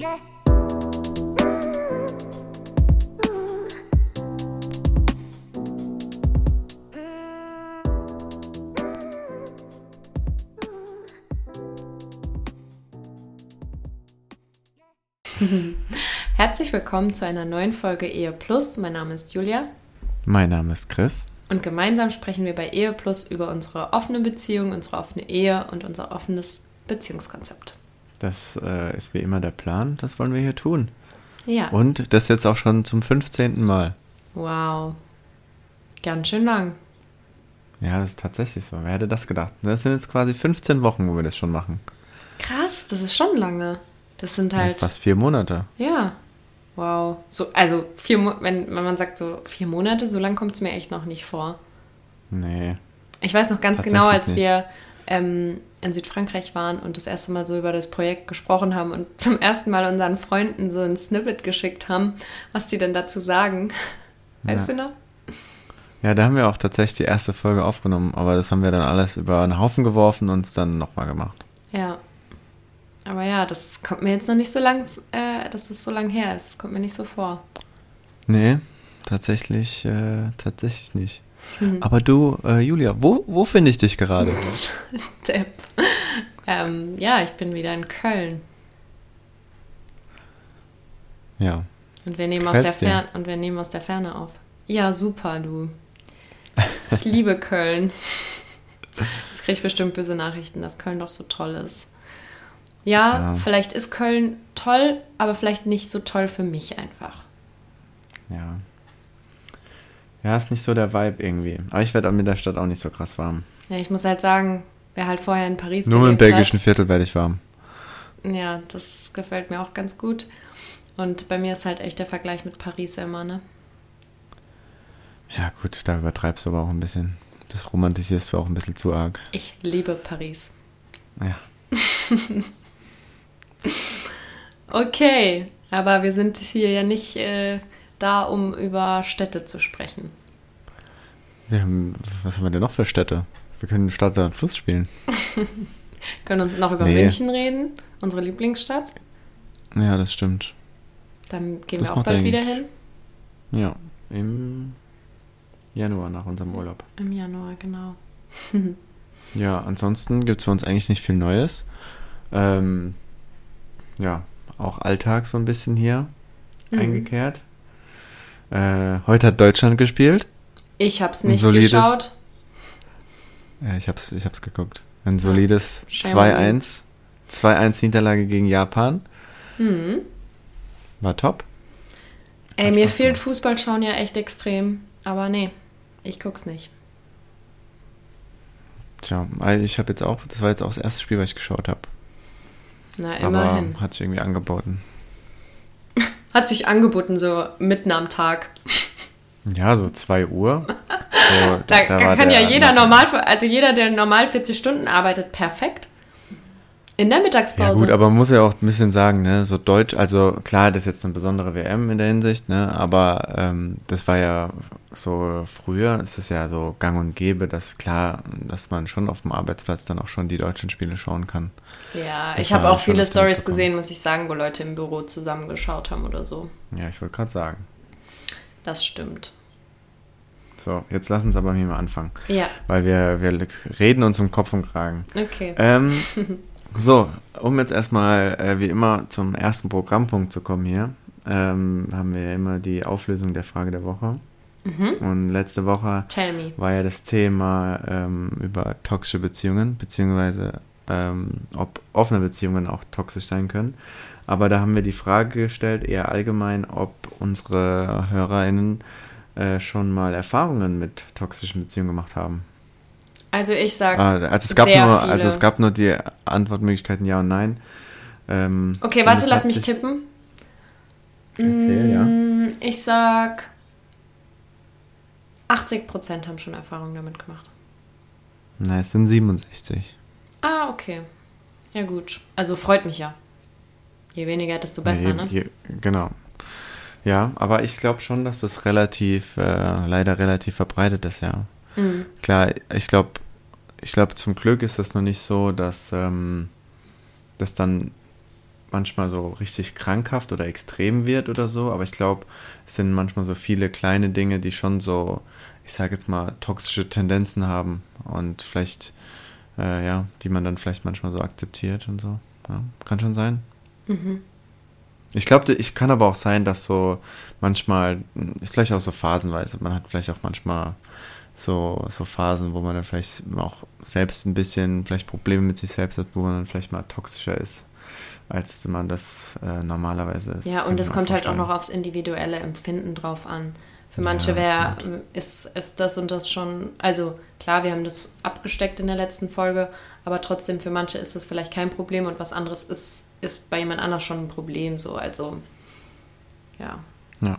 Herzlich willkommen zu einer neuen Folge Ehe Plus. Mein Name ist Julia. Mein Name ist Chris. Und gemeinsam sprechen wir bei Ehe Plus über unsere offene Beziehung, unsere offene Ehe und unser offenes Beziehungskonzept. Das äh, ist wie immer der Plan. Das wollen wir hier tun. Ja. Und das jetzt auch schon zum 15. Mal. Wow. Ganz schön lang. Ja, das ist tatsächlich so. Wer hätte das gedacht? Das sind jetzt quasi 15 Wochen, wo wir das schon machen. Krass, das ist schon lange. Das sind halt. Fast vier Monate. Ja. Wow. So, also vier Mo wenn, wenn man sagt so vier Monate, so lang kommt es mir echt noch nicht vor. Nee. Ich weiß noch ganz genau, als nicht. wir ähm, in Südfrankreich waren und das erste Mal so über das Projekt gesprochen haben und zum ersten Mal unseren Freunden so ein Snippet geschickt haben, was die denn dazu sagen. Weißt ja. du noch? Ja, da haben wir auch tatsächlich die erste Folge aufgenommen, aber das haben wir dann alles über einen Haufen geworfen und es dann nochmal gemacht. Ja, aber ja, das kommt mir jetzt noch nicht so lang, äh, dass es so lang her ist. Das kommt mir nicht so vor. Nee, tatsächlich, äh, tatsächlich nicht. Hm. Aber du, äh, Julia, wo, wo finde ich dich gerade? Depp. Ähm, ja, ich bin wieder in Köln. Ja. Und wir nehmen aus der Ferne und wir nehmen aus der Ferne auf. Ja, super, du. Ich liebe Köln. Jetzt kriege ich bestimmt böse Nachrichten, dass Köln doch so toll ist. Ja, ja, vielleicht ist Köln toll, aber vielleicht nicht so toll für mich einfach. Ja. Ja, ist nicht so der Vibe irgendwie. Aber ich werde mit der Stadt auch nicht so krass warm. Ja, ich muss halt sagen, wer halt vorher in Paris Nur im belgischen hat, Viertel werde ich warm. Ja, das gefällt mir auch ganz gut. Und bei mir ist halt echt der Vergleich mit Paris immer, ne? Ja, gut, da übertreibst du aber auch ein bisschen. Das romantisierst du auch ein bisschen zu arg. Ich liebe Paris. Ja. Okay, aber wir sind hier ja nicht äh, da, um über Städte zu sprechen. Haben, was haben wir denn noch für Städte? Wir können Stadt und Fluss spielen. können uns noch über nee. München reden, unsere Lieblingsstadt. Ja, das stimmt. Dann gehen das wir auch bald wieder hin. Ja, im Januar nach unserem Urlaub. Im Januar, genau. ja, ansonsten gibt es bei uns eigentlich nicht viel Neues. Ähm, ja, auch Alltag so ein bisschen hier mhm. eingekehrt. Äh, heute hat Deutschland gespielt. Ich hab's nicht solides, geschaut. Ja, ich hab's, ich hab's geguckt. Ein solides ja, 2-1. 2-1 Niederlage gegen Japan. Mhm. War top. Ey, hat mir fehlt gemacht. Fußballschauen ja echt extrem. Aber nee, ich guck's nicht. Tja, ich habe jetzt auch, das war jetzt auch das erste Spiel, was ich geschaut habe. Na, immerhin. Aber hat sich irgendwie angeboten. hat sich angeboten, so mitten am Tag. Ja, so 2 Uhr. So, da, da, da kann ja jeder normal, also jeder, der normal 40 Stunden arbeitet, perfekt. In der Mittagspause. Ja gut, aber man muss ja auch ein bisschen sagen, ne, so Deutsch, also klar, das ist jetzt eine besondere WM in der Hinsicht, ne, aber ähm, das war ja so früher, ist es ja so gang und gäbe, dass klar, dass man schon auf dem Arbeitsplatz dann auch schon die deutschen Spiele schauen kann. Ja, das ich habe auch viele Stories gesehen, muss ich sagen, wo Leute im Büro zusammengeschaut haben oder so. Ja, ich wollte gerade sagen. Das stimmt. So, jetzt lass uns aber hier mal anfangen. Ja. Weil wir, wir reden uns im Kopf und Kragen. Okay. Ähm, So, um jetzt erstmal äh, wie immer zum ersten Programmpunkt zu kommen hier, ähm, haben wir ja immer die Auflösung der Frage der Woche. Mhm. Und letzte Woche war ja das Thema ähm, über toxische Beziehungen, beziehungsweise ähm, ob offene Beziehungen auch toxisch sein können. Aber da haben wir die Frage gestellt, eher allgemein, ob unsere HörerInnen äh, schon mal Erfahrungen mit toxischen Beziehungen gemacht haben. Also ich sage. Ah, also, es gab nur, also es gab nur die Antwortmöglichkeiten Ja und Nein. Ähm, okay, warte, lass mich tippen. Erzähl, ja. Mm, ich sag 80% haben schon Erfahrungen damit gemacht. Nein, es sind 67. Ah, okay. Ja, gut. Also freut mich ja. Je weniger, desto besser, ja, je, ne? Je, genau. Ja, aber ich glaube schon, dass das relativ, äh, leider relativ verbreitet ist, ja. Mhm. Klar, ich glaube, ich glaube, zum Glück ist das noch nicht so, dass, ähm, dass dann manchmal so richtig krankhaft oder extrem wird oder so, aber ich glaube, es sind manchmal so viele kleine Dinge, die schon so, ich sage jetzt mal, toxische Tendenzen haben und vielleicht, äh, ja, die man dann vielleicht manchmal so akzeptiert und so. Ja, kann schon sein. Mhm. Ich glaube, ich kann aber auch sein, dass so manchmal, ist vielleicht auch so phasenweise, man hat vielleicht auch manchmal so, so Phasen, wo man dann vielleicht auch selbst ein bisschen vielleicht Probleme mit sich selbst hat, wo man dann vielleicht mal toxischer ist, als man das äh, normalerweise ist. Ja, und es kommt halt auch noch aufs individuelle Empfinden drauf an. Für manche ja, wäre, ist, ist das und das schon, also klar, wir haben das abgesteckt in der letzten Folge, aber trotzdem für manche ist das vielleicht kein Problem und was anderes ist, ist bei jemand anders schon ein Problem, so, also, ja. Ja.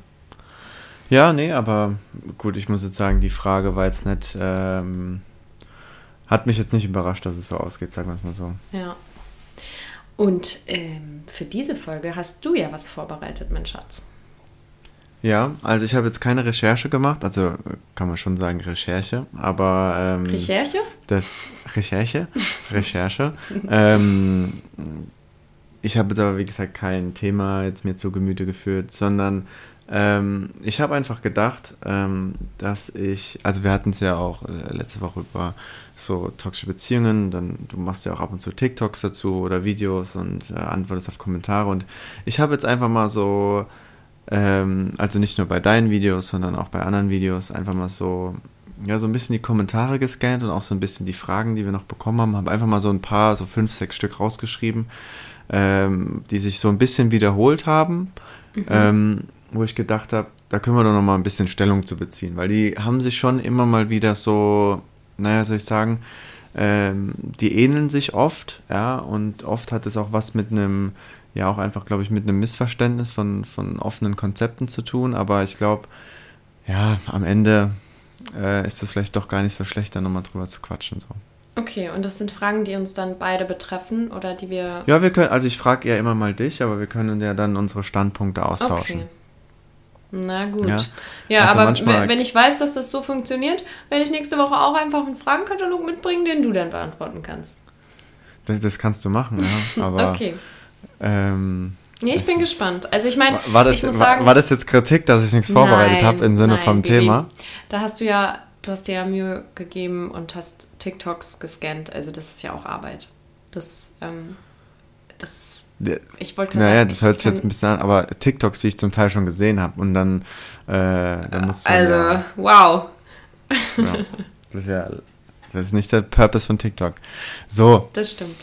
Ja, nee, aber gut, ich muss jetzt sagen, die Frage war jetzt nicht, ähm, hat mich jetzt nicht überrascht, dass es so ausgeht, sagen wir es mal so. Ja. Und ähm, für diese Folge hast du ja was vorbereitet, mein Schatz. Ja, also ich habe jetzt keine Recherche gemacht, also kann man schon sagen Recherche, aber ähm, Recherche? Das Recherche, Recherche. ähm, ich habe jetzt aber wie gesagt kein Thema jetzt mir zu Gemüte geführt, sondern ähm, ich habe einfach gedacht, ähm, dass ich, also wir hatten es ja auch äh, letzte Woche über so toxische Beziehungen, dann du machst ja auch ab und zu TikToks dazu oder Videos und äh, antwortest auf Kommentare und ich habe jetzt einfach mal so, ähm, also nicht nur bei deinen Videos, sondern auch bei anderen Videos einfach mal so ja, so ein bisschen die Kommentare gescannt und auch so ein bisschen die Fragen, die wir noch bekommen haben. Habe einfach mal so ein paar, so fünf, sechs Stück rausgeschrieben, ähm, die sich so ein bisschen wiederholt haben. Mhm. Ähm, wo ich gedacht habe, da können wir doch noch mal ein bisschen Stellung zu beziehen, weil die haben sich schon immer mal wieder so, naja, soll ich sagen, ähm, die ähneln sich oft, ja, und oft hat es auch was mit einem, ja, auch einfach, glaube ich, mit einem Missverständnis von, von offenen Konzepten zu tun, aber ich glaube, ja, am Ende äh, ist das vielleicht doch gar nicht so schlecht, da nochmal drüber zu quatschen, so. Okay, und das sind Fragen, die uns dann beide betreffen oder die wir. Ja, wir können, also ich frage ja immer mal dich, aber wir können ja dann unsere Standpunkte austauschen. Okay. Na gut. Ja, ja also aber wenn ich weiß, dass das so funktioniert, werde ich nächste Woche auch einfach einen Fragenkatalog mitbringen, den du dann beantworten kannst. Das, das kannst du machen, ja. Aber, okay. Ähm, nee, ich bin gespannt. Also ich meine, war, das, war, sagen, war das jetzt Kritik, dass ich nichts vorbereitet habe im Sinne nein, vom Baby. Thema? Da hast du ja, du hast dir ja Mühe gegeben und hast TikToks gescannt. Also das ist ja auch Arbeit. Das, ähm, das ich wollte Naja, sagen, das hört sich jetzt ein bisschen an, aber TikToks, die ich zum Teil schon gesehen habe und dann, äh, dann muss man Also, ja, wow. Ja, das, ist ja, das ist nicht der Purpose von TikTok. So. Das stimmt.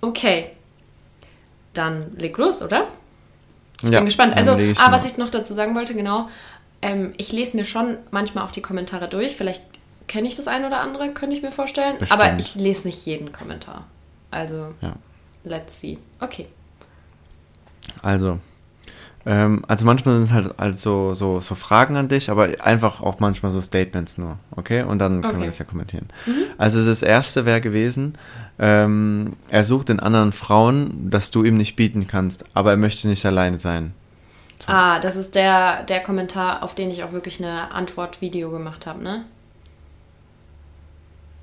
Okay. Dann leg los, oder? Ich ja, bin gespannt. Also, ah, was ich noch dazu sagen wollte, genau. Ähm, ich lese mir schon manchmal auch die Kommentare durch. Vielleicht kenne ich das ein oder andere, könnte ich mir vorstellen. Bestimmt. Aber ich lese nicht jeden Kommentar. Also. Ja. Let's see. Okay. Also, ähm, also manchmal sind es halt also so, so Fragen an dich, aber einfach auch manchmal so Statements nur, okay? Und dann können okay. wir das ja kommentieren. Mhm. Also das erste wäre gewesen, ähm, er sucht in anderen Frauen, dass du ihm nicht bieten kannst, aber er möchte nicht alleine sein. So. Ah, das ist der, der Kommentar, auf den ich auch wirklich eine Antwort-Video gemacht habe, ne?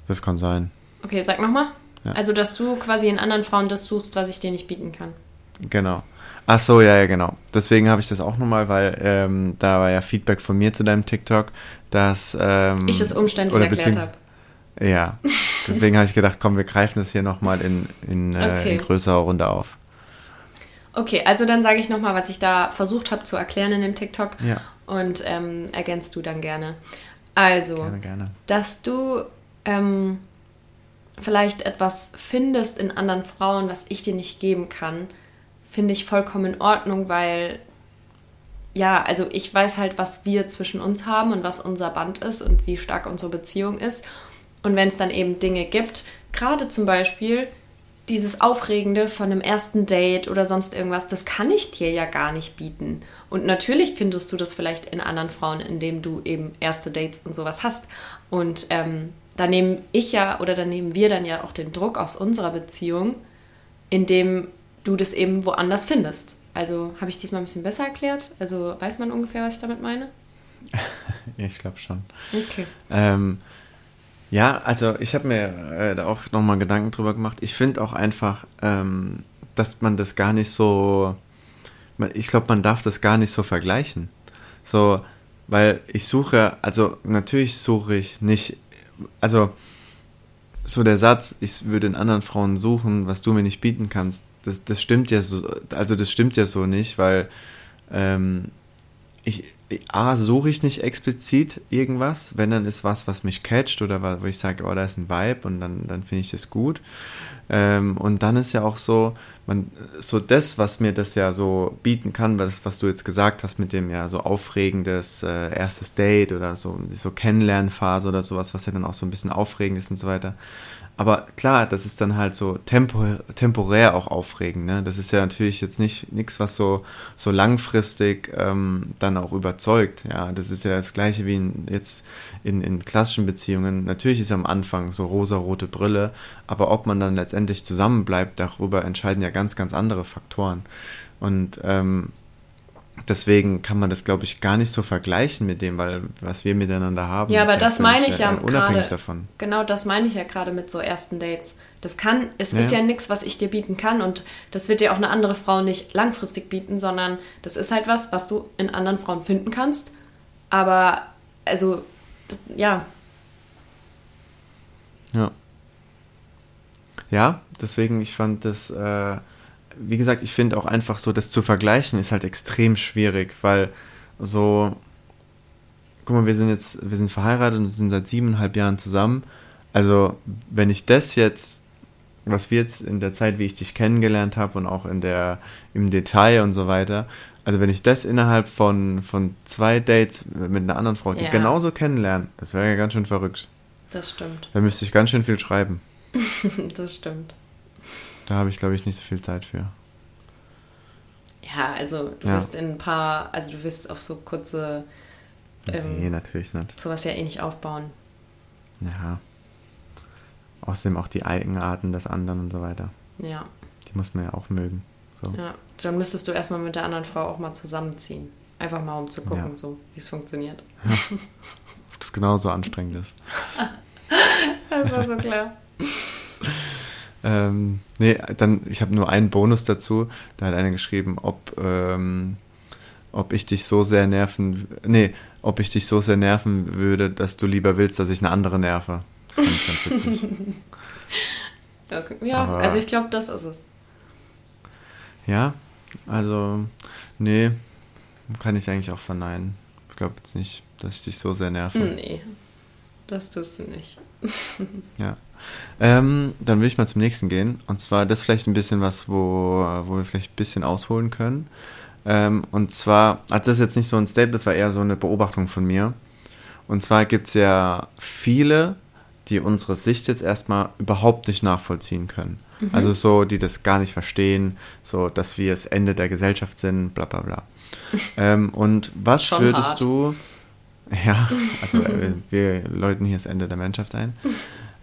Das kann sein. Okay, sag nochmal. Ja. Also, dass du quasi in anderen Frauen das suchst, was ich dir nicht bieten kann. Genau. Ach so, ja, ja, genau. Deswegen habe ich das auch nochmal, weil ähm, da war ja Feedback von mir zu deinem TikTok, dass... Ähm, ich es umständlich erklärt habe. Ja, deswegen habe ich gedacht, komm, wir greifen das hier nochmal in, in, äh, okay. in größerer Runde auf. Okay, also dann sage ich nochmal, was ich da versucht habe zu erklären in dem TikTok. Ja. Und ähm, ergänzt du dann gerne. Also, gerne, gerne. dass du ähm, vielleicht etwas findest in anderen Frauen, was ich dir nicht geben kann, finde ich vollkommen in Ordnung, weil ja, also ich weiß halt, was wir zwischen uns haben und was unser Band ist und wie stark unsere Beziehung ist. Und wenn es dann eben Dinge gibt, gerade zum Beispiel dieses Aufregende von einem ersten Date oder sonst irgendwas, das kann ich dir ja gar nicht bieten. Und natürlich findest du das vielleicht in anderen Frauen, indem du eben erste Dates und sowas hast. Und ähm, da nehme ich ja oder da nehmen wir dann ja auch den Druck aus unserer Beziehung, indem du das eben woanders findest. Also habe ich diesmal ein bisschen besser erklärt? Also weiß man ungefähr, was ich damit meine? ich glaube schon. Okay. Ähm, ja, also ich habe mir äh, da auch nochmal Gedanken drüber gemacht. Ich finde auch einfach, ähm, dass man das gar nicht so, ich glaube, man darf das gar nicht so vergleichen. So, weil ich suche, also natürlich suche ich nicht, also so der Satz, ich würde in anderen Frauen suchen, was du mir nicht bieten kannst, das, das stimmt ja so, also das stimmt ja so nicht, weil ähm, ich, A, suche ich nicht explizit irgendwas, wenn dann ist was, was mich catcht oder wo ich sage, oh, da ist ein Vibe und dann, dann finde ich das gut. Ähm, und dann ist ja auch so, man, so das, was mir das ja so bieten kann, was, was du jetzt gesagt hast mit dem ja so aufregendes äh, erstes Date oder so, so Kennenlernphase oder sowas, was ja dann auch so ein bisschen aufregend ist und so weiter. Aber klar, das ist dann halt so tempo, temporär auch aufregend. Ne? Das ist ja natürlich jetzt nicht nichts, was so, so langfristig ähm, dann auch überzeugt. Ja, das ist ja das Gleiche wie in, jetzt in, in klassischen Beziehungen. Natürlich ist am Anfang so rosa-rote Brille, aber ob man dann letztendlich zusammenbleibt, darüber entscheiden ja ganz, ganz andere Faktoren. Und ähm, deswegen kann man das, glaube ich, gar nicht so vergleichen mit dem, weil was wir miteinander haben. Ja, aber das ja meine ich ja unabhängig davon. Genau, das meine ich ja gerade mit so ersten Dates. Das kann, es ja. ist ja nichts, was ich dir bieten kann und das wird dir auch eine andere Frau nicht langfristig bieten, sondern das ist halt was, was du in anderen Frauen finden kannst. Aber also, das, ja. Ja. Ja, deswegen, ich fand das. Äh, wie gesagt, ich finde auch einfach so, das zu vergleichen ist halt extrem schwierig, weil so, guck mal, wir sind jetzt, wir sind verheiratet und sind seit siebeneinhalb Jahren zusammen. Also, wenn ich das jetzt, was wir jetzt in der Zeit, wie ich dich kennengelernt habe und auch in der, im Detail und so weiter, also wenn ich das innerhalb von, von zwei Dates mit einer anderen Frau, die ja. genauso kennenlernen, das wäre ja ganz schön verrückt. Das stimmt. Da müsste ich ganz schön viel schreiben. das stimmt. Da habe ich, glaube ich, nicht so viel Zeit für. Ja, also du ja. wirst in ein paar, also du wirst auf so kurze. Ähm, nee, natürlich nicht. Sowas ja eh nicht aufbauen. Ja. Außerdem auch die Eigenarten des anderen und so weiter. Ja. Die muss man ja auch mögen. So. Ja, dann müsstest du erstmal mit der anderen Frau auch mal zusammenziehen. Einfach mal um zu gucken, ja. so, wie es funktioniert. Ja. Ob das genauso anstrengend ist. das war so klar. Ähm, nee, dann, ich habe nur einen Bonus dazu. Da hat einer geschrieben, ob, ähm, ob ich dich so sehr nerven, nee, ob ich dich so sehr nerven würde, dass du lieber willst, dass ich eine andere nerve. Das fand ich ganz witzig. ja, Aber, also ich glaube, das ist es. Ja, also, nee, kann ich eigentlich auch verneinen. Ich glaube jetzt nicht, dass ich dich so sehr nerve. Nee, das tust du nicht. ja. Ähm, dann will ich mal zum nächsten gehen. Und zwar das vielleicht ein bisschen was, wo, wo wir vielleicht ein bisschen ausholen können. Ähm, und zwar, also das ist jetzt nicht so ein Statement, das war eher so eine Beobachtung von mir. Und zwar gibt es ja viele, die unsere Sicht jetzt erstmal überhaupt nicht nachvollziehen können. Mhm. Also so, die das gar nicht verstehen, so, dass wir das Ende der Gesellschaft sind, bla bla bla. ähm, und was Schon würdest hart. du, ja, also wir, wir läuten hier das Ende der Menschheit ein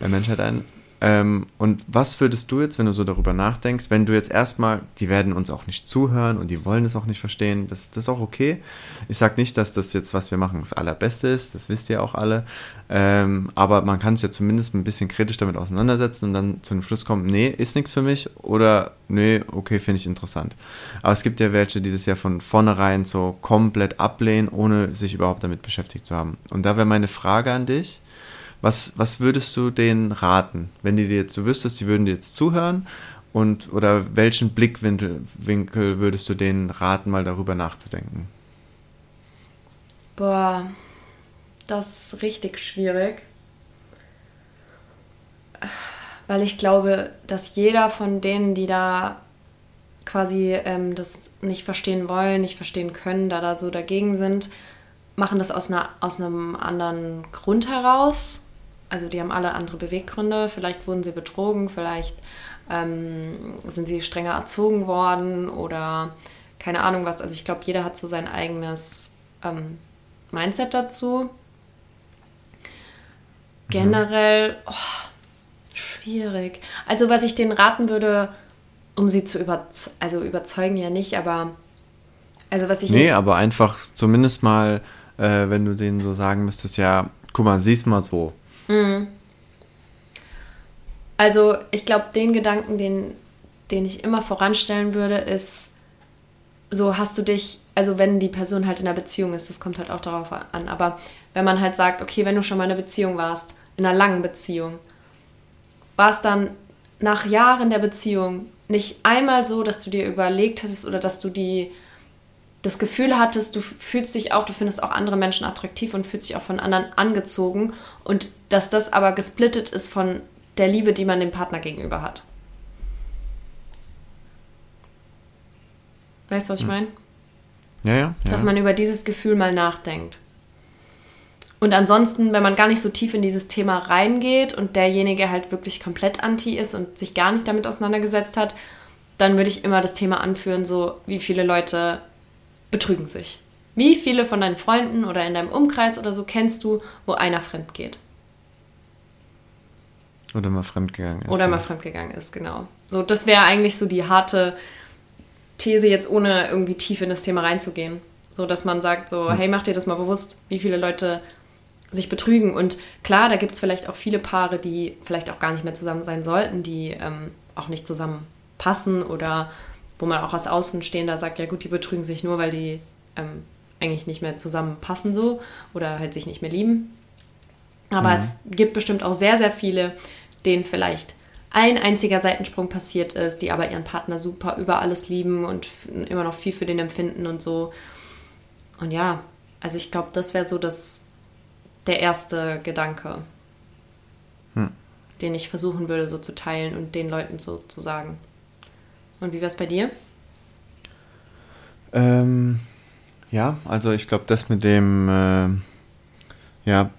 der Menschheit ein. Ähm, und was würdest du jetzt, wenn du so darüber nachdenkst, wenn du jetzt erstmal, die werden uns auch nicht zuhören und die wollen es auch nicht verstehen, das, das ist auch okay. Ich sage nicht, dass das jetzt, was wir machen, das Allerbeste ist, das wisst ihr auch alle. Ähm, aber man kann sich ja zumindest ein bisschen kritisch damit auseinandersetzen und dann zu dem Schluss kommen, nee, ist nichts für mich oder nee, okay, finde ich interessant. Aber es gibt ja welche, die das ja von vornherein so komplett ablehnen, ohne sich überhaupt damit beschäftigt zu haben. Und da wäre meine Frage an dich was, was würdest du denen raten, wenn die dir jetzt, du wüsstest, die würden dir jetzt zuhören und oder welchen Blickwinkel Winkel würdest du denen raten, mal darüber nachzudenken? Boah, das ist richtig schwierig. Weil ich glaube, dass jeder von denen, die da quasi ähm, das nicht verstehen wollen, nicht verstehen können, da da so dagegen sind, machen das aus, einer, aus einem anderen Grund heraus also die haben alle andere Beweggründe. Vielleicht wurden sie betrogen, vielleicht ähm, sind sie strenger erzogen worden oder keine Ahnung was. Also ich glaube, jeder hat so sein eigenes ähm, Mindset dazu. Mhm. Generell, oh, schwierig. Also was ich denen raten würde, um sie zu überzeugen, also überzeugen ja nicht, aber also was ich... Nee, aber einfach zumindest mal, äh, wenn du denen so sagen müsstest, ja, guck mal, sieh's mal so. Mhm. Also ich glaube, den Gedanken, den den ich immer voranstellen würde, ist, so hast du dich, also wenn die Person halt in einer Beziehung ist, das kommt halt auch darauf an, aber wenn man halt sagt, okay, wenn du schon mal in einer Beziehung warst, in einer langen Beziehung, war es dann nach Jahren der Beziehung nicht einmal so, dass du dir überlegt hättest oder dass du die das Gefühl hattest, du fühlst dich auch, du findest auch andere Menschen attraktiv und fühlst dich auch von anderen angezogen und dass das aber gesplittet ist von der Liebe, die man dem Partner gegenüber hat. Weißt du, was ich hm. meine? Ja, ja, ja. Dass man über dieses Gefühl mal nachdenkt. Und ansonsten, wenn man gar nicht so tief in dieses Thema reingeht und derjenige halt wirklich komplett anti ist und sich gar nicht damit auseinandergesetzt hat, dann würde ich immer das Thema anführen, so wie viele Leute betrügen sich. Wie viele von deinen Freunden oder in deinem Umkreis oder so kennst du, wo einer fremd geht? Oder mal fremdgegangen ist. Oder ja. mal fremdgegangen ist, genau. So, das wäre eigentlich so die harte These, jetzt ohne irgendwie tief in das Thema reinzugehen. So, dass man sagt, so, hm. hey, mach dir das mal bewusst, wie viele Leute sich betrügen. Und klar, da gibt es vielleicht auch viele Paare, die vielleicht auch gar nicht mehr zusammen sein sollten, die ähm, auch nicht zusammenpassen oder wo man auch als Außenstehender sagt, ja gut, die betrügen sich nur, weil die ähm, eigentlich nicht mehr zusammenpassen so oder halt sich nicht mehr lieben. Aber mhm. es gibt bestimmt auch sehr, sehr viele, denen vielleicht ein einziger Seitensprung passiert ist, die aber ihren Partner super über alles lieben und immer noch viel für den empfinden und so. Und ja, also ich glaube, das wäre so das der erste Gedanke, hm. den ich versuchen würde, so zu teilen und den Leuten so zu sagen. Und wie wäre es bei dir? Ähm, ja, also ich glaube, das mit dem, äh, ja,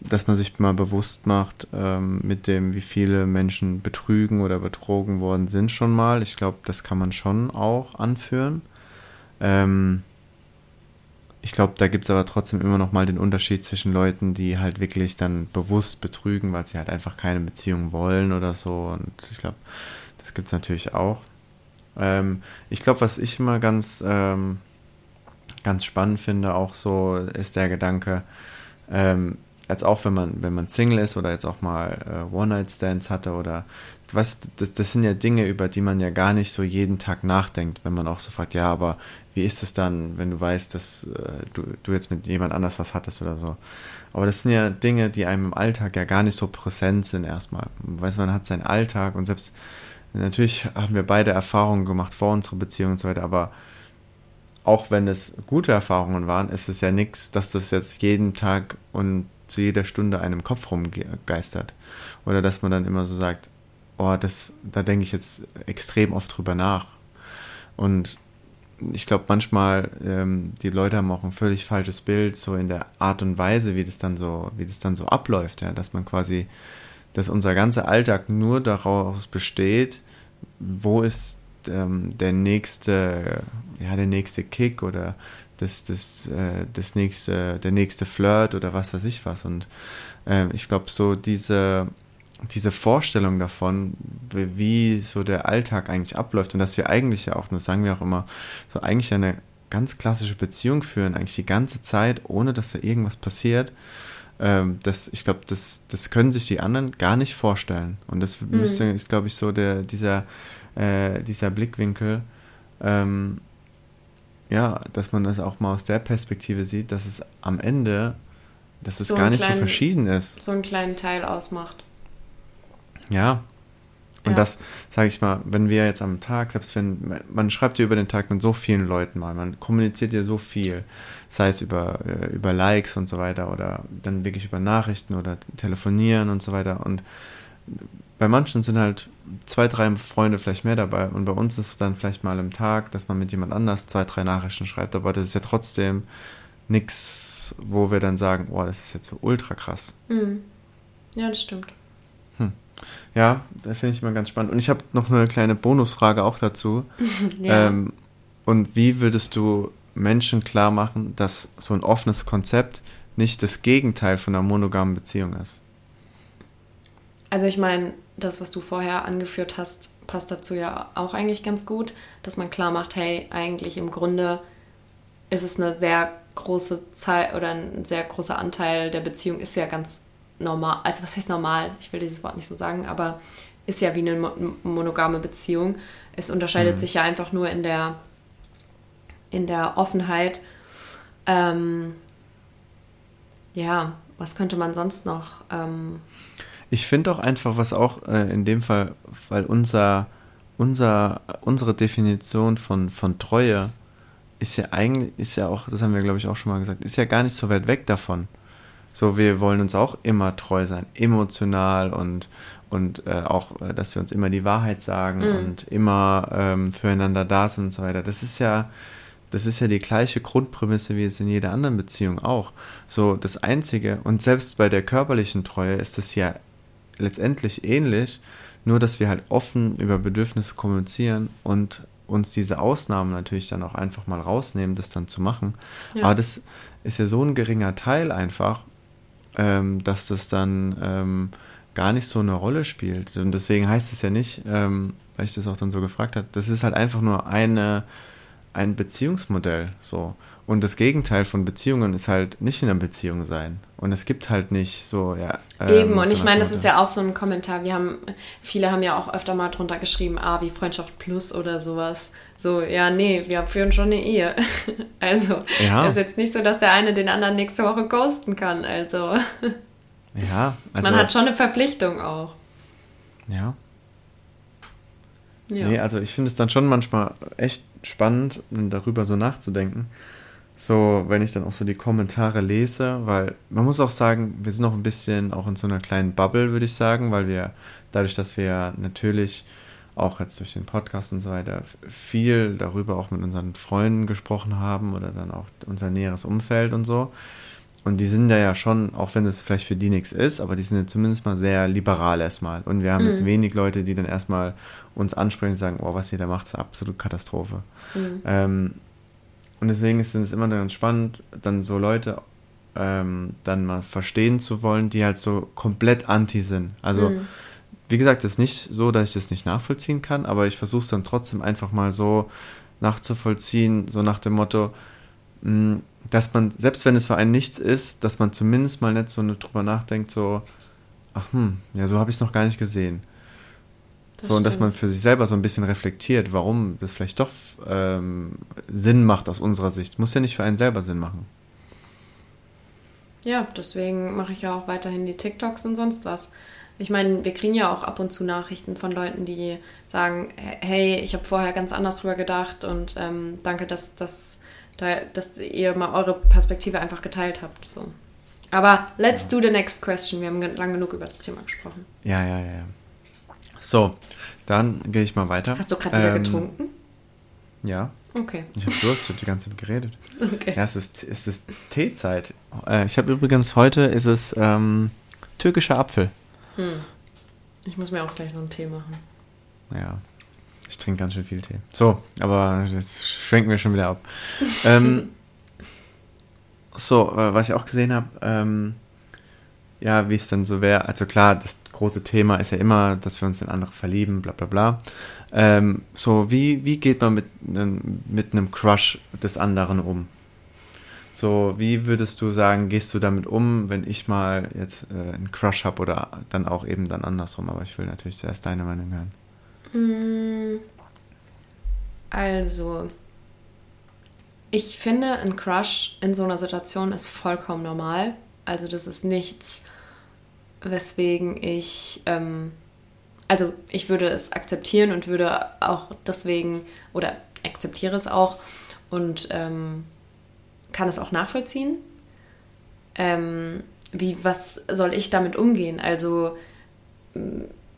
dass man sich mal bewusst macht, ähm, mit dem, wie viele Menschen betrügen oder betrogen worden sind schon mal. Ich glaube, das kann man schon auch anführen. Ähm, ich glaube, da gibt es aber trotzdem immer noch mal den Unterschied zwischen Leuten, die halt wirklich dann bewusst betrügen, weil sie halt einfach keine Beziehung wollen oder so. Und ich glaube, das gibt es natürlich auch. Ähm, ich glaube, was ich immer ganz, ähm, ganz spannend finde, auch so, ist der Gedanke, ähm, als auch wenn man, wenn man Single ist oder jetzt auch mal äh, One-Night-Stands hatte oder was, das, das sind ja Dinge, über die man ja gar nicht so jeden Tag nachdenkt, wenn man auch so fragt, ja, aber wie ist es dann, wenn du weißt, dass äh, du, du jetzt mit jemand anders was hattest oder so. Aber das sind ja Dinge, die einem im Alltag ja gar nicht so präsent sind erstmal. Weiß man hat seinen Alltag und selbst natürlich haben wir beide Erfahrungen gemacht vor unserer Beziehung und so weiter, aber auch wenn es gute Erfahrungen waren, ist es ja nichts, dass das jetzt jeden Tag und zu jeder Stunde einem Kopf rumgeistert. Oder dass man dann immer so sagt, oh, das, da denke ich jetzt extrem oft drüber nach. Und ich glaube, manchmal, ähm, die Leute haben auch ein völlig falsches Bild, so in der Art und Weise, wie das dann so, wie das dann so abläuft, ja, dass man quasi, dass unser ganzer Alltag nur daraus besteht, wo ist ähm, der nächste, ja, der nächste Kick oder das, das, äh, das nächste, der nächste Flirt oder was weiß ich was. Und äh, ich glaube, so diese, diese Vorstellung davon, wie so der Alltag eigentlich abläuft und dass wir eigentlich ja auch, das sagen wir auch immer, so eigentlich eine ganz klassische Beziehung führen, eigentlich die ganze Zeit, ohne dass da irgendwas passiert. Ähm, das, ich glaube, das, das können sich die anderen gar nicht vorstellen. Und das mhm. müsste, ist, glaube ich, so der, dieser, äh, dieser Blickwinkel, ähm, ja, dass man das auch mal aus der Perspektive sieht, dass es am Ende, dass es so gar nicht kleinen, so verschieden ist. So einen kleinen Teil ausmacht. Ja. Und ja. das, sage ich mal, wenn wir jetzt am Tag, selbst wenn, man schreibt ja über den Tag mit so vielen Leuten mal, man kommuniziert ja so viel, sei es über, äh, über Likes und so weiter oder dann wirklich über Nachrichten oder telefonieren und so weiter. Und bei manchen sind halt zwei, drei Freunde vielleicht mehr dabei und bei uns ist es dann vielleicht mal im Tag, dass man mit jemand anders zwei, drei Nachrichten schreibt, aber das ist ja trotzdem nichts, wo wir dann sagen, oh, das ist jetzt so ultra krass. Mhm. Ja, das stimmt. Ja, da finde ich immer ganz spannend. Und ich habe noch eine kleine Bonusfrage auch dazu. ja. ähm, und wie würdest du Menschen klar machen, dass so ein offenes Konzept nicht das Gegenteil von einer monogamen Beziehung ist? Also ich meine, das, was du vorher angeführt hast, passt dazu ja auch eigentlich ganz gut, dass man klar macht, hey, eigentlich im Grunde ist es eine sehr große Zeit oder ein sehr großer Anteil der Beziehung ist ja ganz normal, also was heißt normal? Ich will dieses Wort nicht so sagen, aber ist ja wie eine monogame Beziehung. Es unterscheidet mhm. sich ja einfach nur in der, in der Offenheit. Ähm, ja, was könnte man sonst noch? Ähm, ich finde auch einfach, was auch äh, in dem Fall, weil unser, unser, unsere Definition von, von Treue ist ja eigentlich, ist ja auch, das haben wir glaube ich auch schon mal gesagt, ist ja gar nicht so weit weg davon. So, wir wollen uns auch immer treu sein, emotional und, und äh, auch, äh, dass wir uns immer die Wahrheit sagen mhm. und immer ähm, füreinander da sind und so weiter. Das ist ja, das ist ja die gleiche Grundprämisse wie es in jeder anderen Beziehung auch. So, das Einzige, und selbst bei der körperlichen Treue ist es ja letztendlich ähnlich, nur dass wir halt offen über Bedürfnisse kommunizieren und uns diese Ausnahmen natürlich dann auch einfach mal rausnehmen, das dann zu machen. Ja. Aber das ist ja so ein geringer Teil einfach, ähm, dass das dann ähm, gar nicht so eine Rolle spielt. Und deswegen heißt es ja nicht, ähm, weil ich das auch dann so gefragt habe, das ist halt einfach nur eine, ein Beziehungsmodell. So. Und das Gegenteil von Beziehungen ist halt nicht in einer Beziehung sein. Und es gibt halt nicht so, ja. Ähm, Eben, und ich meine, das ist ja auch so ein Kommentar. Wir haben, viele haben ja auch öfter mal drunter geschrieben, ah, wie Freundschaft Plus oder sowas. So, ja, nee, wir führen schon eine Ehe. also, ja. ist jetzt nicht so, dass der eine den anderen nächste Woche ghosten kann. Also. Ja, also. Man hat schon eine Verpflichtung auch. Ja. Ja. Nee, also ich finde es dann schon manchmal echt spannend, darüber so nachzudenken. So, wenn ich dann auch so die Kommentare lese, weil man muss auch sagen, wir sind noch ein bisschen auch in so einer kleinen Bubble, würde ich sagen, weil wir dadurch, dass wir natürlich auch jetzt durch den Podcast und so weiter viel darüber auch mit unseren Freunden gesprochen haben oder dann auch unser näheres Umfeld und so. Und die sind da ja schon, auch wenn es vielleicht für die nichts ist, aber die sind ja zumindest mal sehr liberal erstmal. Und wir haben mhm. jetzt wenig Leute, die dann erstmal uns ansprechen und sagen, oh, was ihr da macht, ist eine absolute Katastrophe. Mhm. Ähm, und deswegen ist es immer ganz spannend, dann so Leute ähm, dann mal verstehen zu wollen, die halt so komplett anti sind. Also, mhm. wie gesagt, es ist nicht so, dass ich das nicht nachvollziehen kann, aber ich versuche es dann trotzdem einfach mal so nachzuvollziehen, so nach dem Motto, dass man, selbst wenn es für einen nichts ist, dass man zumindest mal nicht so drüber nachdenkt, so, ach hm, ja, so habe ich es noch gar nicht gesehen. Das so, und dass man für sich selber so ein bisschen reflektiert, warum das vielleicht doch ähm, Sinn macht aus unserer Sicht. Muss ja nicht für einen selber Sinn machen. Ja, deswegen mache ich ja auch weiterhin die TikToks und sonst was. Ich meine, wir kriegen ja auch ab und zu Nachrichten von Leuten, die sagen, hey, ich habe vorher ganz anders drüber gedacht und ähm, danke, dass, dass, dass ihr mal eure Perspektive einfach geteilt habt. So. Aber let's ja. do the next question. Wir haben lang genug über das Thema gesprochen. Ja, ja, ja. So, dann gehe ich mal weiter. Hast du gerade wieder ähm, getrunken? Ja. Okay. Ich habe Durst, ich habe die ganze Zeit geredet. Okay. Ja, es ist, es ist Teezeit. Äh, ich habe übrigens heute ist es ähm, türkischer Apfel. Hm. Ich muss mir auch gleich noch einen Tee machen. Ja, ich trinke ganz schön viel Tee. So, aber jetzt schwenken wir schon wieder ab. ähm, so, äh, was ich auch gesehen habe, ähm, ja, wie es dann so wäre. Also klar, das große Thema ist ja immer, dass wir uns in andere verlieben, bla bla bla. Ähm, so, wie, wie geht man mit, einem, mit einem Crush des anderen um? So, wie würdest du sagen, gehst du damit um, wenn ich mal jetzt äh, einen Crush habe oder dann auch eben dann andersrum? Aber ich will natürlich zuerst deine Meinung hören. Mm, also, ich finde, ein Crush in so einer Situation ist vollkommen normal. Also das ist nichts, weswegen ich, ähm, also ich würde es akzeptieren und würde auch deswegen, oder akzeptiere es auch und ähm, kann es auch nachvollziehen. Ähm, wie, was soll ich damit umgehen? Also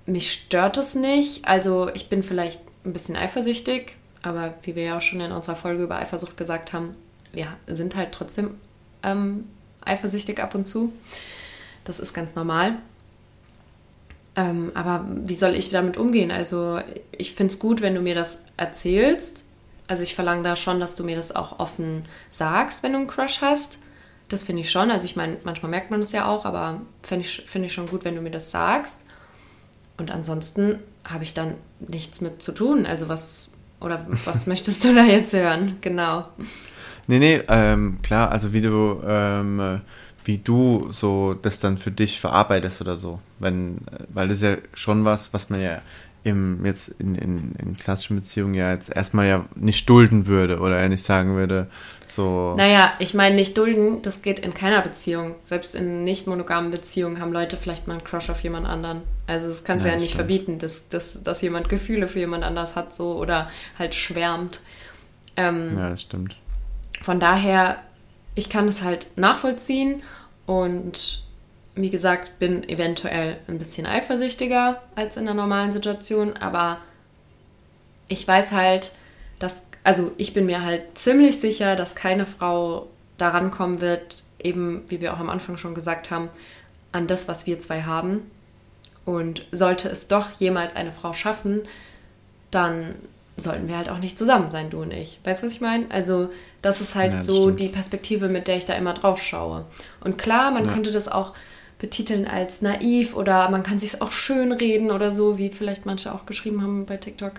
mich stört es nicht. Also ich bin vielleicht ein bisschen eifersüchtig, aber wie wir ja auch schon in unserer Folge über Eifersucht gesagt haben, wir sind halt trotzdem ähm, eifersüchtig ab und zu. Das ist ganz normal. Ähm, aber wie soll ich damit umgehen? Also ich finde es gut, wenn du mir das erzählst. Also ich verlange da schon, dass du mir das auch offen sagst, wenn du einen Crush hast. Das finde ich schon. Also ich meine, manchmal merkt man es ja auch, aber finde ich, find ich schon gut, wenn du mir das sagst. Und ansonsten habe ich dann nichts mit zu tun. Also was, oder was möchtest du da jetzt hören? Genau. Nee, nee, ähm, klar, also wie du, ähm, wie du so das dann für dich verarbeitest oder so. Wenn, weil das ist ja schon was, was man ja im, jetzt in, in, in klassischen Beziehungen ja jetzt erstmal ja nicht dulden würde oder ja nicht sagen würde, so. Naja, ich meine, nicht dulden, das geht in keiner Beziehung. Selbst in nicht monogamen Beziehungen haben Leute vielleicht mal einen Crush auf jemand anderen. Also das kannst du ja, ja nicht stimmt. verbieten, dass, dass, dass jemand Gefühle für jemand anders hat so oder halt schwärmt. Ähm, ja, das stimmt. Von daher, ich kann es halt nachvollziehen und wie gesagt, bin eventuell ein bisschen eifersüchtiger als in der normalen Situation, aber ich weiß halt, dass, also ich bin mir halt ziemlich sicher, dass keine Frau daran kommen wird, eben wie wir auch am Anfang schon gesagt haben, an das, was wir zwei haben. Und sollte es doch jemals eine Frau schaffen, dann sollten wir halt auch nicht zusammen sein, du und ich. Weißt du, was ich meine? Also, das ist halt ja, das so stimmt. die Perspektive, mit der ich da immer drauf schaue. Und klar, man ja. könnte das auch betiteln als naiv oder man kann sich auch schön reden oder so, wie vielleicht manche auch geschrieben haben bei TikTok.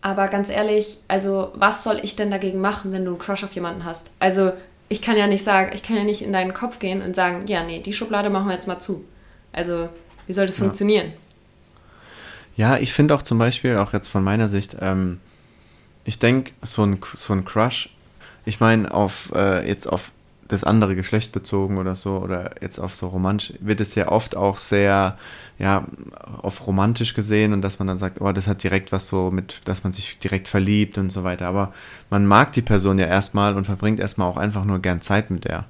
Aber ganz ehrlich, also was soll ich denn dagegen machen, wenn du einen Crush auf jemanden hast? Also ich kann ja nicht sagen, ich kann ja nicht in deinen Kopf gehen und sagen, ja, nee, die Schublade machen wir jetzt mal zu. Also wie soll das ja. funktionieren? Ja, ich finde auch zum Beispiel, auch jetzt von meiner Sicht, ähm, ich denke, so ein, so ein Crush, ich meine, auf äh, jetzt auf das andere Geschlecht bezogen oder so oder jetzt auf so romantisch, wird es ja oft auch sehr, ja, auf romantisch gesehen und dass man dann sagt, oh, das hat direkt was so mit, dass man sich direkt verliebt und so weiter. Aber man mag die Person ja erstmal und verbringt erstmal auch einfach nur gern Zeit mit der.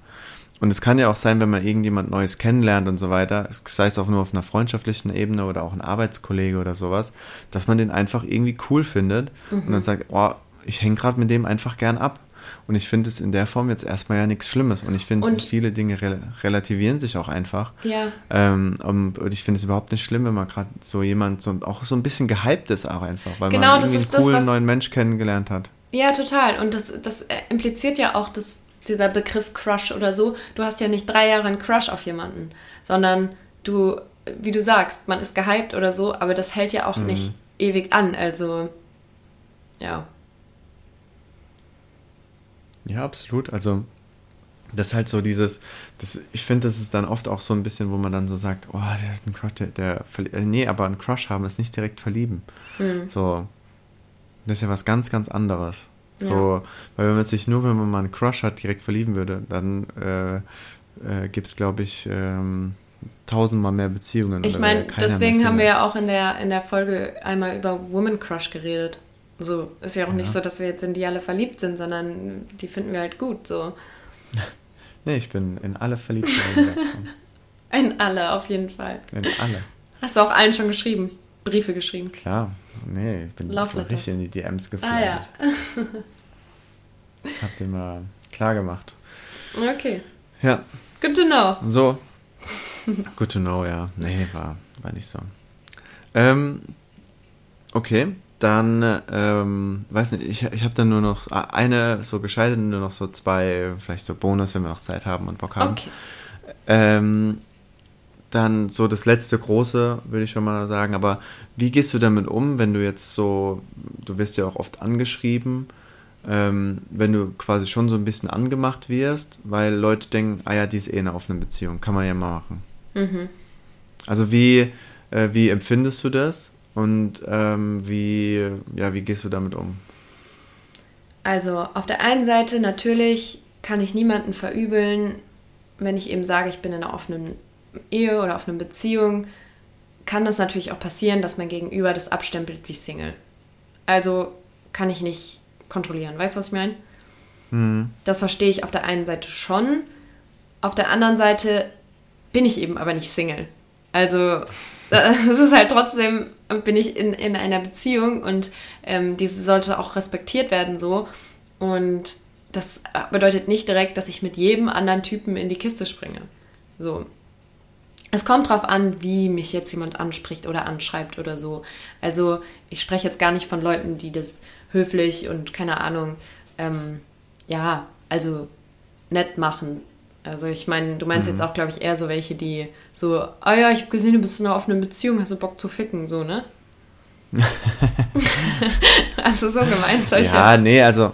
Und es kann ja auch sein, wenn man irgendjemand Neues kennenlernt und so weiter, sei es auch nur auf einer freundschaftlichen Ebene oder auch ein Arbeitskollege oder sowas, dass man den einfach irgendwie cool findet mhm. und dann sagt, oh, ich hänge gerade mit dem einfach gern ab. Und ich finde es in der Form jetzt erstmal ja nichts Schlimmes. Und ich finde, viele Dinge re relativieren sich auch einfach. Ja. Ähm, und ich finde es überhaupt nicht schlimm, wenn man gerade so jemand so auch so ein bisschen gehypt ist auch einfach, weil genau, man irgendwie einen coolen das, neuen Mensch kennengelernt hat. Ja, total. Und das, das impliziert ja auch, dass dieser Begriff Crush oder so, du hast ja nicht drei Jahre einen Crush auf jemanden, sondern du, wie du sagst, man ist gehypt oder so, aber das hält ja auch mhm. nicht ewig an. Also, ja. Ja, absolut. Also das ist halt so dieses, das, ich finde, das ist dann oft auch so ein bisschen, wo man dann so sagt, oh, der hat einen Crush, der, der äh, nee, aber einen Crush haben ist nicht direkt verlieben. Mhm. So, das ist ja was ganz, ganz anderes. Ja. So, weil wenn man sich nur, wenn man mal einen Crush hat, direkt verlieben würde, dann äh, äh, gibt es, glaube ich, ähm, tausendmal mehr Beziehungen. Ich meine, deswegen haben wir ja auch in der, in der Folge einmal über Woman Crush geredet. So, ist ja auch ja. nicht so, dass wir jetzt in die alle verliebt sind, sondern die finden wir halt gut, so. nee, ich bin in alle verliebt. in alle, auf jeden Fall. In alle. Hast du auch allen schon geschrieben? Briefe geschrieben? Klar. Nee, ich bin richtig in die DMs geslidet. Ah, ja. Hab dir mal klar gemacht. Okay. Ja. Good to know. So. Good to know, ja. Nee, war, war nicht so. Ähm, okay, dann, ähm, weiß nicht, ich, ich habe dann nur noch eine so gescheitert, nur noch so zwei, vielleicht so Bonus, wenn wir noch Zeit haben und Bock haben. Okay. Ähm, dann so das letzte große, würde ich schon mal sagen. Aber wie gehst du damit um, wenn du jetzt so, du wirst ja auch oft angeschrieben, ähm, wenn du quasi schon so ein bisschen angemacht wirst, weil Leute denken, ah ja, die ist eh eine offene Beziehung, kann man ja mal machen. Mhm. Also wie, äh, wie empfindest du das? Und ähm, wie, ja, wie gehst du damit um? Also auf der einen Seite natürlich kann ich niemanden verübeln, wenn ich eben sage, ich bin in einer offenen Ehe oder auf einer Beziehung, kann das natürlich auch passieren, dass mein Gegenüber das abstempelt wie Single. Also kann ich nicht kontrollieren. Weißt du, was ich meine? Mhm. Das verstehe ich auf der einen Seite schon. Auf der anderen Seite bin ich eben aber nicht Single. Also es ist halt trotzdem, bin ich in, in einer Beziehung und ähm, diese sollte auch respektiert werden so. Und das bedeutet nicht direkt, dass ich mit jedem anderen Typen in die Kiste springe. So. Es kommt drauf an, wie mich jetzt jemand anspricht oder anschreibt oder so. Also ich spreche jetzt gar nicht von Leuten, die das höflich und keine Ahnung, ähm, ja, also nett machen. Also ich meine, du meinst mhm. jetzt auch, glaube ich, eher so welche, die so, ah ja, ich habe gesehen, du bist in einer offenen Beziehung, hast du Bock zu ficken, so, ne? also so gemeint, solche. Ja, nee, also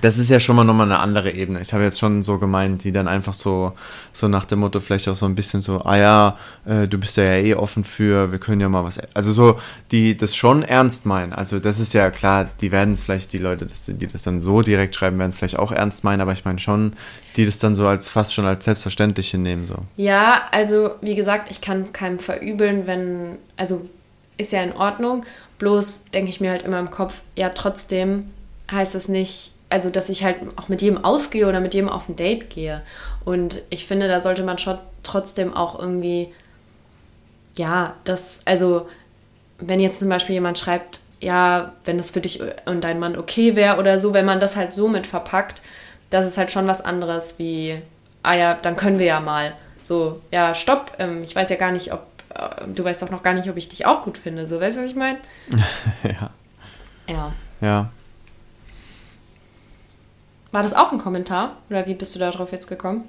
Das ist ja schon mal nochmal eine andere Ebene. Ich habe jetzt schon so gemeint, die dann einfach so, so nach dem Motto vielleicht auch so ein bisschen so, ah ja, äh, du bist ja eh offen für, wir können ja mal was, also so, die das schon ernst meinen. Also das ist ja klar, die werden es vielleicht, die Leute, die das dann so direkt schreiben, werden es vielleicht auch ernst meinen, aber ich meine schon, die das dann so als fast schon als selbstverständlich hinnehmen. So. Ja, also wie gesagt, ich kann keinem verübeln, wenn, also ist ja in Ordnung, bloß denke ich mir halt immer im Kopf, ja trotzdem heißt das nicht, also dass ich halt auch mit jedem ausgehe oder mit jedem auf ein Date gehe. Und ich finde, da sollte man schon trotzdem auch irgendwie, ja, das, also wenn jetzt zum Beispiel jemand schreibt, ja, wenn das für dich und dein Mann okay wäre oder so, wenn man das halt so mit verpackt, das ist halt schon was anderes wie, ah ja, dann können wir ja mal. So, ja, stopp, ähm, ich weiß ja gar nicht, ob, äh, du weißt doch noch gar nicht, ob ich dich auch gut finde. So, weißt du, was ich meine? ja. Ja. Ja. War das auch ein Kommentar? Oder wie bist du darauf jetzt gekommen?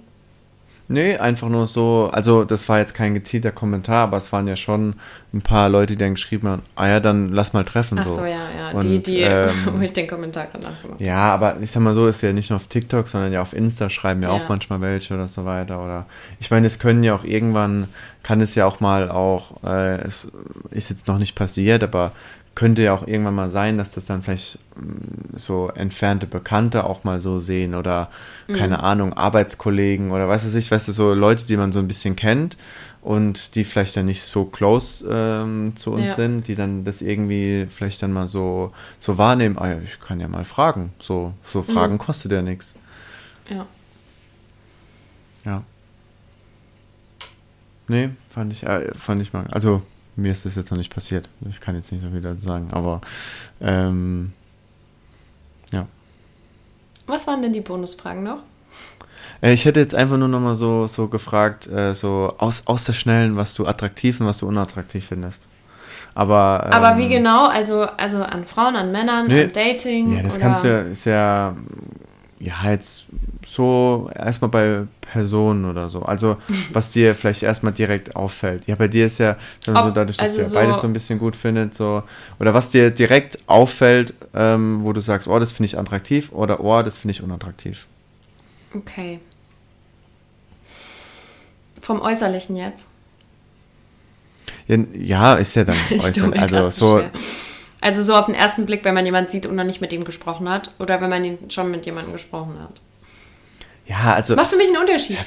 Nee, einfach nur so, also das war jetzt kein gezielter Kommentar, aber es waren ja schon ein paar Leute, die dann geschrieben haben, ah ja, dann lass mal treffen. Ach so, ja, ja, Und, die, die ähm, wo ich den Kommentar danach gemacht Ja, aber ich sag mal so, ist ja nicht nur auf TikTok, sondern ja auf Insta schreiben ja, ja. auch manchmal welche oder so weiter. Oder ich meine, es können ja auch irgendwann, kann es ja auch mal auch, äh, es ist jetzt noch nicht passiert, aber könnte ja auch irgendwann mal sein, dass das dann vielleicht mm, so entfernte Bekannte auch mal so sehen oder mhm. keine Ahnung, Arbeitskollegen oder was weiß ich, weißt du, so Leute, die man so ein bisschen kennt und die vielleicht dann nicht so close ähm, zu uns ja. sind, die dann das irgendwie vielleicht dann mal so, so wahrnehmen, ah ja, ich kann ja mal fragen. So, so Fragen mhm. kostet ja nichts. Ja. Ja. Nee, fand ich, äh, fand ich mal. Also mir ist das jetzt noch nicht passiert. Ich kann jetzt nicht so viel dazu sagen, aber ähm, ja. Was waren denn die Bonusfragen noch? Äh, ich hätte jetzt einfach nur noch mal so, so gefragt, äh, so aus, aus der Schnellen, was du attraktiv und was du unattraktiv findest. Aber, ähm, Aber wie ähm, genau? Also, also an Frauen, an Männern, nee, an Dating? Ja, das kannst du, ist ja, ja, jetzt so erstmal bei Personen oder so. Also, was dir vielleicht erstmal direkt auffällt. Ja, bei dir ist ja so dadurch, dass also du ja so beides so ein bisschen gut findet, so. Oder was dir direkt auffällt, ähm, wo du sagst, oh, das finde ich attraktiv oder oh, das finde ich unattraktiv. Okay. Vom Äußerlichen jetzt? Ja, ja ist ja dann äußerlich. also so. Schwer. Also so auf den ersten Blick, wenn man jemanden sieht und noch nicht mit ihm gesprochen hat, oder wenn man ihn schon mit jemandem gesprochen hat. Ja, also. Das macht für mich einen Unterschied.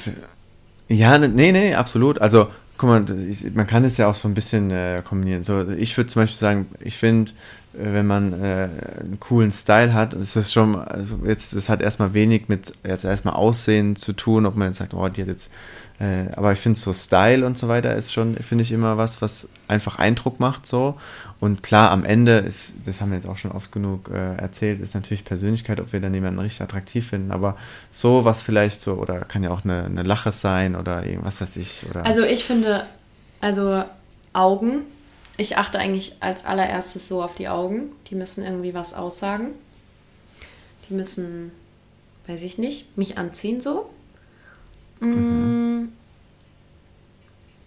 Ja, ne, nee, nee, absolut. Also, guck mal, man kann es ja auch so ein bisschen äh, kombinieren. So, ich würde zum Beispiel sagen, ich finde, wenn man äh, einen coolen Style hat, ist das schon, also jetzt, das hat erstmal wenig mit jetzt erstmal Aussehen zu tun, ob man jetzt sagt, oh, die hat jetzt äh, aber ich finde so Style und so weiter ist schon, finde ich, immer was, was einfach Eindruck macht so. Und klar, am Ende ist, das haben wir jetzt auch schon oft genug äh, erzählt, ist natürlich Persönlichkeit, ob wir dann jemanden richtig attraktiv finden. Aber so was vielleicht so, oder kann ja auch eine, eine Lache sein oder irgendwas weiß ich. Oder also ich finde, also Augen, ich achte eigentlich als allererstes so auf die Augen. Die müssen irgendwie was aussagen. Die müssen, weiß ich nicht, mich anziehen so. Mhm.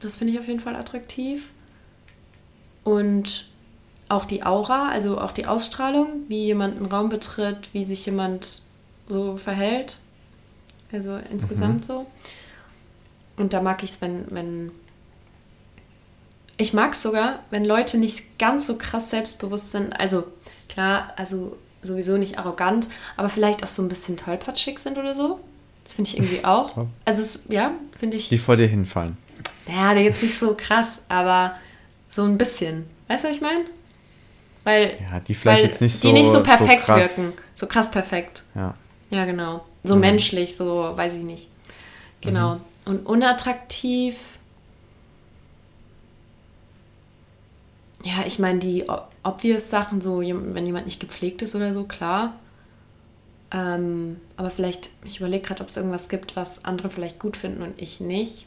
Das finde ich auf jeden Fall attraktiv. Und auch die Aura, also auch die Ausstrahlung, wie jemand einen Raum betritt, wie sich jemand so verhält. Also insgesamt mhm. so. Und da mag ich es, wenn, wenn. Ich mag es sogar, wenn Leute nicht ganz so krass selbstbewusst sind. Also klar, also sowieso nicht arrogant, aber vielleicht auch so ein bisschen tollpatschig sind oder so. Das finde ich irgendwie auch. Also, es, ja, finde ich. Die vor dir hinfallen. Ja, jetzt nicht so krass, aber so ein bisschen. Weißt du, was ich meine? Weil. Ja, die vielleicht jetzt nicht so. Die nicht so perfekt so wirken. So krass perfekt. Ja. Ja, genau. So mhm. menschlich, so, weiß ich nicht. Genau. Mhm. Und unattraktiv. Ja, ich meine, die obvious Sachen, so, wenn jemand nicht gepflegt ist oder so, klar. Ähm, aber vielleicht, ich überlege gerade, ob es irgendwas gibt, was andere vielleicht gut finden und ich nicht.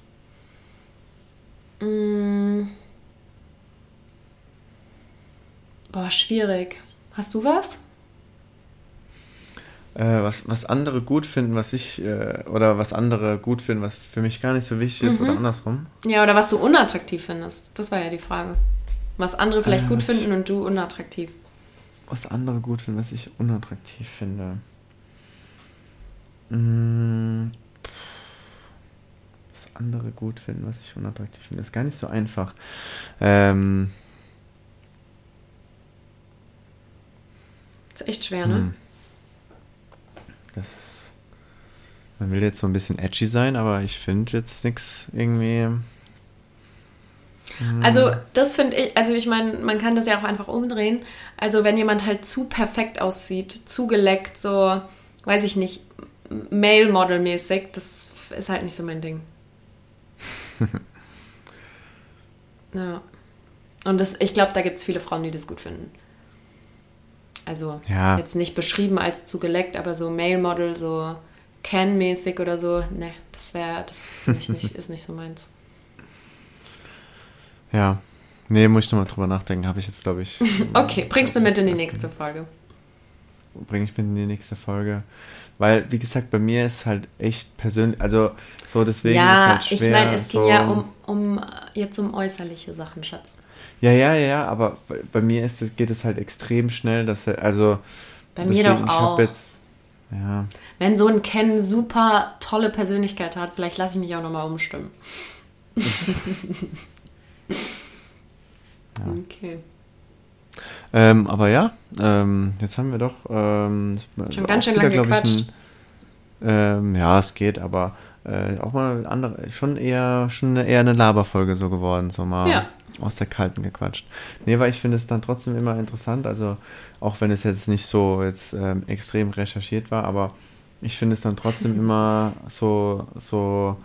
Mm. Boah, schwierig. Hast du was? Äh, was, was andere gut finden, was ich, äh, oder was andere gut finden, was für mich gar nicht so wichtig ist, mhm. oder andersrum? Ja, oder was du unattraktiv findest. Das war ja die Frage. Was andere vielleicht äh, gut finden und du unattraktiv. Was andere gut finden, was ich unattraktiv finde. Mm, was andere gut finden, was ich unattraktiv finde, ist gar nicht so einfach. Ähm, ist echt schwer, ne? Hm. Das, man will jetzt so ein bisschen edgy sein, aber ich finde jetzt nichts irgendwie. Hm. Also, das finde ich, also ich meine, man kann das ja auch einfach umdrehen. Also, wenn jemand halt zu perfekt aussieht, zu geleckt, so, weiß ich nicht, Male-Model-mäßig, das ist halt nicht so mein Ding. ja. Und das, ich glaube, da gibt es viele Frauen, die das gut finden. Also ja. jetzt nicht beschrieben als zu geleckt, aber so Male-Model, so Can-mäßig oder so, ne, das wäre, das ich nicht, ist nicht so meins. Ja. Nee, muss ich nochmal drüber nachdenken. Habe ich jetzt, glaube ich. okay, bringst du mit in die nächste Folge. Bring ich mit in die nächste Folge. Weil, wie gesagt, bei mir ist halt echt persönlich, also so deswegen ja, ist halt schwer. Ja, ich meine, es so ging ja um, um jetzt um äußerliche Sachen, Schatz. Ja, ja, ja, aber bei, mir ist es, geht es halt extrem schnell, dass er, also bei deswegen, mir doch auch. Jetzt, ja. Wenn so ein Ken super tolle Persönlichkeit hat, vielleicht lasse ich mich auch nochmal umstimmen. ja. Okay. Ähm, aber ja, ähm, jetzt haben wir doch ähm, schon ganz schön lange gequatscht. Ähm, ja, es geht, aber äh, auch mal andere, schon eher, schon eher eine Laberfolge so geworden, so mal ja. aus der Kalten gequatscht. Nee, weil ich finde es dann trotzdem immer interessant, also auch wenn es jetzt nicht so jetzt ähm, extrem recherchiert war, aber ich finde es dann trotzdem immer so, so,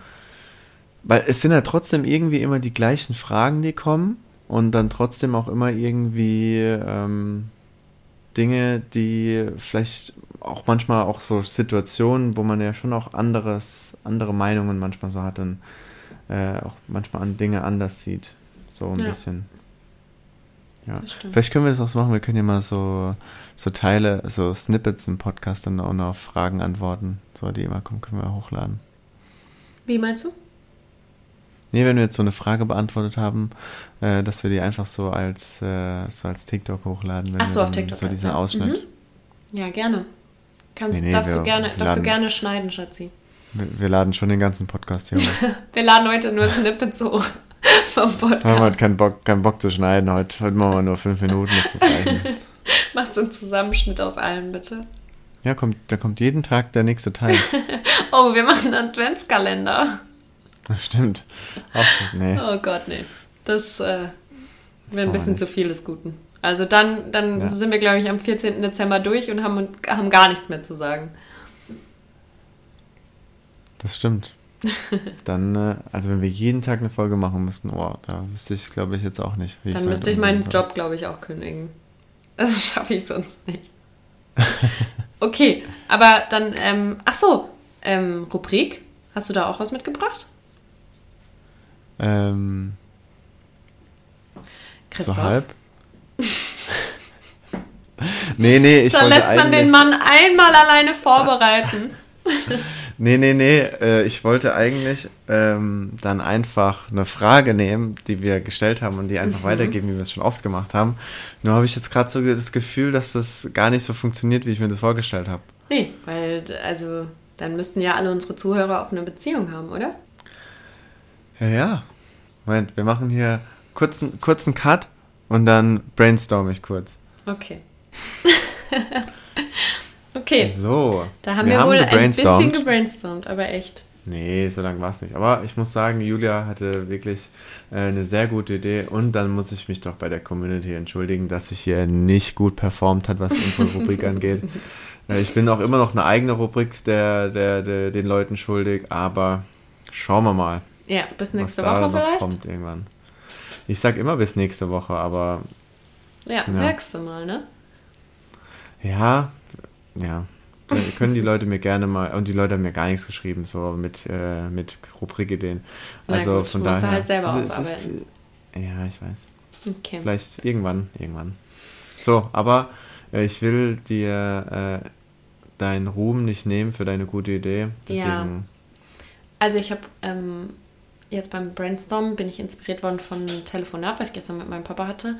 weil es sind ja trotzdem irgendwie immer die gleichen Fragen, die kommen und dann trotzdem auch immer irgendwie ähm, Dinge, die vielleicht auch manchmal auch so Situationen, wo man ja schon auch anderes, andere Meinungen manchmal so hat und äh, auch manchmal an Dinge anders sieht. So ein ja. bisschen. Ja. Vielleicht können wir das auch so machen, wir können ja mal so, so Teile, so Snippets im Podcast dann auch noch auf Fragen antworten, so die immer kommen, können wir hochladen. Wie meinst du? Nee, wenn wir jetzt so eine Frage beantwortet haben, äh, dass wir die einfach so als, äh, so als TikTok hochladen. Ach so, auf TikTok. So diesen Ausschnitt. Mhm. Ja, gerne. Kannst, nee, nee, darfst, wir, du gerne, darfst du gerne schneiden, Schatzi. Wir, wir, laden schon den ganzen Podcast hier hoch. wir laden heute nur Snippets hoch vom Podcast. Wir haben heute keinen Bock, keinen Bock zu schneiden. Heute, heute machen wir nur fünf Minuten. Machst du einen Zusammenschnitt aus allen, bitte? Ja, kommt, da kommt jeden Tag der nächste Teil. oh, wir machen einen Adventskalender. Das stimmt. Ach, nee. Oh Gott, nee. Das äh, wäre ein bisschen zu viel des Guten. Also dann, dann ja. sind wir, glaube ich, am 14. Dezember durch und haben, haben gar nichts mehr zu sagen. Das stimmt. Dann, äh, also wenn wir jeden Tag eine Folge machen müssten, oh, da wüsste ich, glaube ich, jetzt auch nicht. Wie dann müsste ich meinen soll. Job, glaube ich, auch kündigen. Das schaffe ich sonst nicht. okay, aber dann, ähm, ach so, ähm, Rubrik, hast du da auch was mitgebracht? Ähm, Christoph. So halb. nee, nee, ich Dann lässt man den Mann einmal alleine vorbereiten. nee, nee, nee, äh, ich wollte eigentlich ähm, dann einfach eine Frage nehmen, die wir gestellt haben und die einfach mhm. weitergeben, wie wir es schon oft gemacht haben. Nur habe ich jetzt gerade so das Gefühl, dass das gar nicht so funktioniert, wie ich mir das vorgestellt habe. Nee, weil, also, dann müssten ja alle unsere Zuhörer auf eine Beziehung haben, oder? Ja, ja. Moment, wir machen hier kurzen, kurzen Cut und dann brainstorm ich kurz. Okay. okay. So. Da haben wir, wir wohl ein bisschen gebrainstormt, aber echt. Nee, so lange war es nicht. Aber ich muss sagen, Julia hatte wirklich äh, eine sehr gute Idee und dann muss ich mich doch bei der Community entschuldigen, dass sich hier nicht gut performt hat, was unsere Rubrik angeht. Äh, ich bin auch immer noch eine eigene Rubrik der, der, der, den Leuten schuldig, aber schauen wir mal. Ja, bis nächste Woche vielleicht. kommt irgendwann. Ich sag immer bis nächste Woche, aber. Ja, ja. merkst du mal, ne? Ja, ja. können die Leute mir gerne mal, und die Leute haben mir gar nichts geschrieben, so mit, äh, mit Rubrikideen. Also gut, von daher. Du halt selber ist, ausarbeiten. Ist, ja, ich weiß. Okay. Vielleicht irgendwann, irgendwann. So, aber äh, ich will dir äh, deinen Ruhm nicht nehmen für deine gute Idee. Deswegen ja. Also ich habe ähm, jetzt beim Brainstorm bin ich inspiriert worden von einem Telefonat, was ich gestern mit meinem Papa hatte.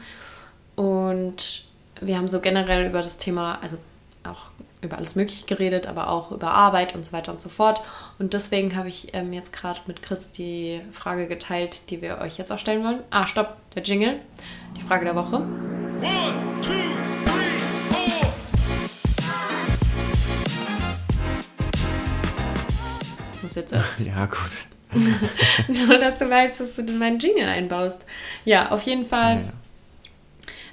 Und wir haben so generell über das Thema, also auch über alles Mögliche geredet, aber auch über Arbeit und so weiter und so fort. Und deswegen habe ich ähm, jetzt gerade mit Chris die Frage geteilt, die wir euch jetzt auch stellen wollen. Ah, stopp, der Jingle. Die Frage der Woche. One, two, three, four. Ich muss jetzt erst. Ja, gut. Nur, dass du weißt, dass du meinen Jingle einbaust. Ja, auf jeden Fall ja,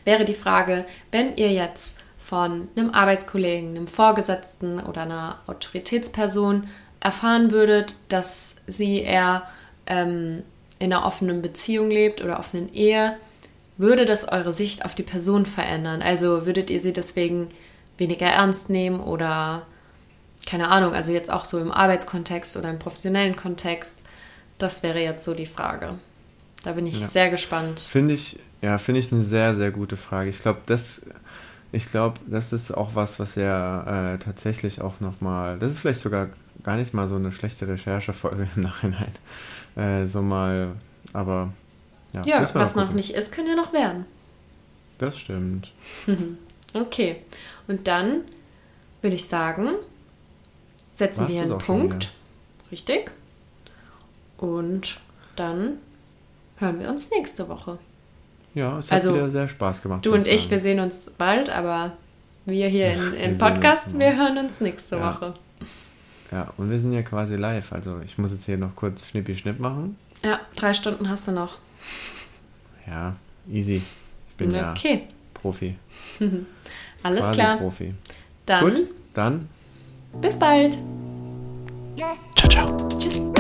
wäre die Frage, wenn ihr jetzt von einem Arbeitskollegen, einem Vorgesetzten oder einer Autoritätsperson erfahren würdet, dass sie eher ähm, in einer offenen Beziehung lebt oder offenen Ehe, würde das eure Sicht auf die Person verändern? Also würdet ihr sie deswegen weniger ernst nehmen oder keine Ahnung, also jetzt auch so im Arbeitskontext oder im professionellen Kontext? Das wäre jetzt so die Frage. Da bin ich ja. sehr gespannt. Finde ich, ja, finde ich eine sehr, sehr gute Frage. Ich glaube, das ich glaube, das ist auch was, was wir äh, tatsächlich auch nochmal, das ist vielleicht sogar gar nicht mal so eine schlechte Recherchefolge im Nachhinein. Äh, so mal, aber ja. Ja, was noch nicht ist, kann ja noch werden. Das stimmt. okay. Und dann würde ich sagen, setzen Warst wir einen Punkt. Richtig. Und dann hören wir uns nächste Woche. Ja, es hat also, wieder sehr Spaß gemacht. Du und ich, wir sehen uns bald, aber wir hier in, im Podcast, wir hören uns nächste ja. Woche. Ja, und wir sind ja quasi live. Also ich muss jetzt hier noch kurz Schnippi Schnipp machen. Ja, drei Stunden hast du noch. Ja, easy. Ich bin okay. ja Profi. Alles quasi klar. Profi. Dann. Gut, dann. Bis bald. Ciao, ciao. Tschüss.